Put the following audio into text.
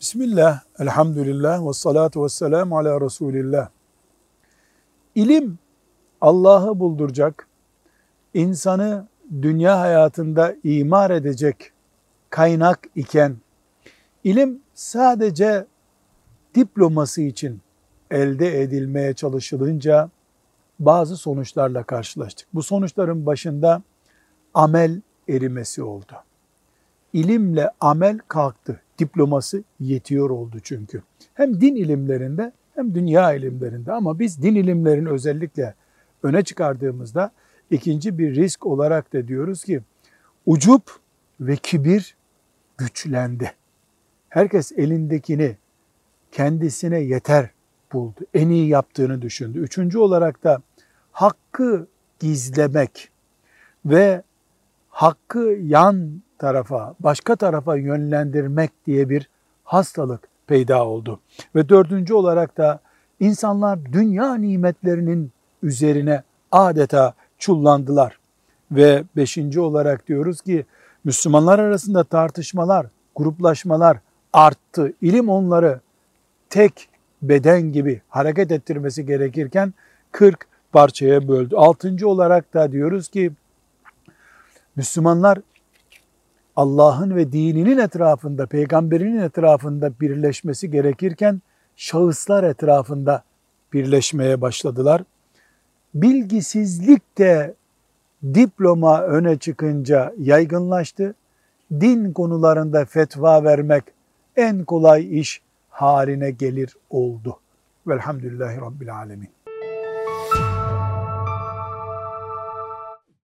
Bismillah, elhamdülillah ve salatu ve selamu ala Resulillah. İlim Allah'ı bulduracak, insanı dünya hayatında imar edecek kaynak iken, ilim sadece diploması için elde edilmeye çalışılınca bazı sonuçlarla karşılaştık. Bu sonuçların başında amel erimesi oldu. İlimle amel kalktı. Diploması yetiyor oldu çünkü. Hem din ilimlerinde hem dünya ilimlerinde ama biz din ilimlerini özellikle öne çıkardığımızda ikinci bir risk olarak da diyoruz ki ucup ve kibir güçlendi. Herkes elindekini kendisine yeter buldu. En iyi yaptığını düşündü. Üçüncü olarak da hakkı gizlemek ve hakkı yan tarafa, başka tarafa yönlendirmek diye bir hastalık peyda oldu. Ve dördüncü olarak da insanlar dünya nimetlerinin üzerine adeta çullandılar. Ve beşinci olarak diyoruz ki Müslümanlar arasında tartışmalar, gruplaşmalar arttı. İlim onları tek beden gibi hareket ettirmesi gerekirken 40 parçaya böldü. Altıncı olarak da diyoruz ki Müslümanlar Allah'ın ve dininin etrafında, peygamberinin etrafında birleşmesi gerekirken şahıslar etrafında birleşmeye başladılar. Bilgisizlik de diploma öne çıkınca yaygınlaştı. Din konularında fetva vermek en kolay iş haline gelir oldu. Velhamdülillahi Rabbil Alemin.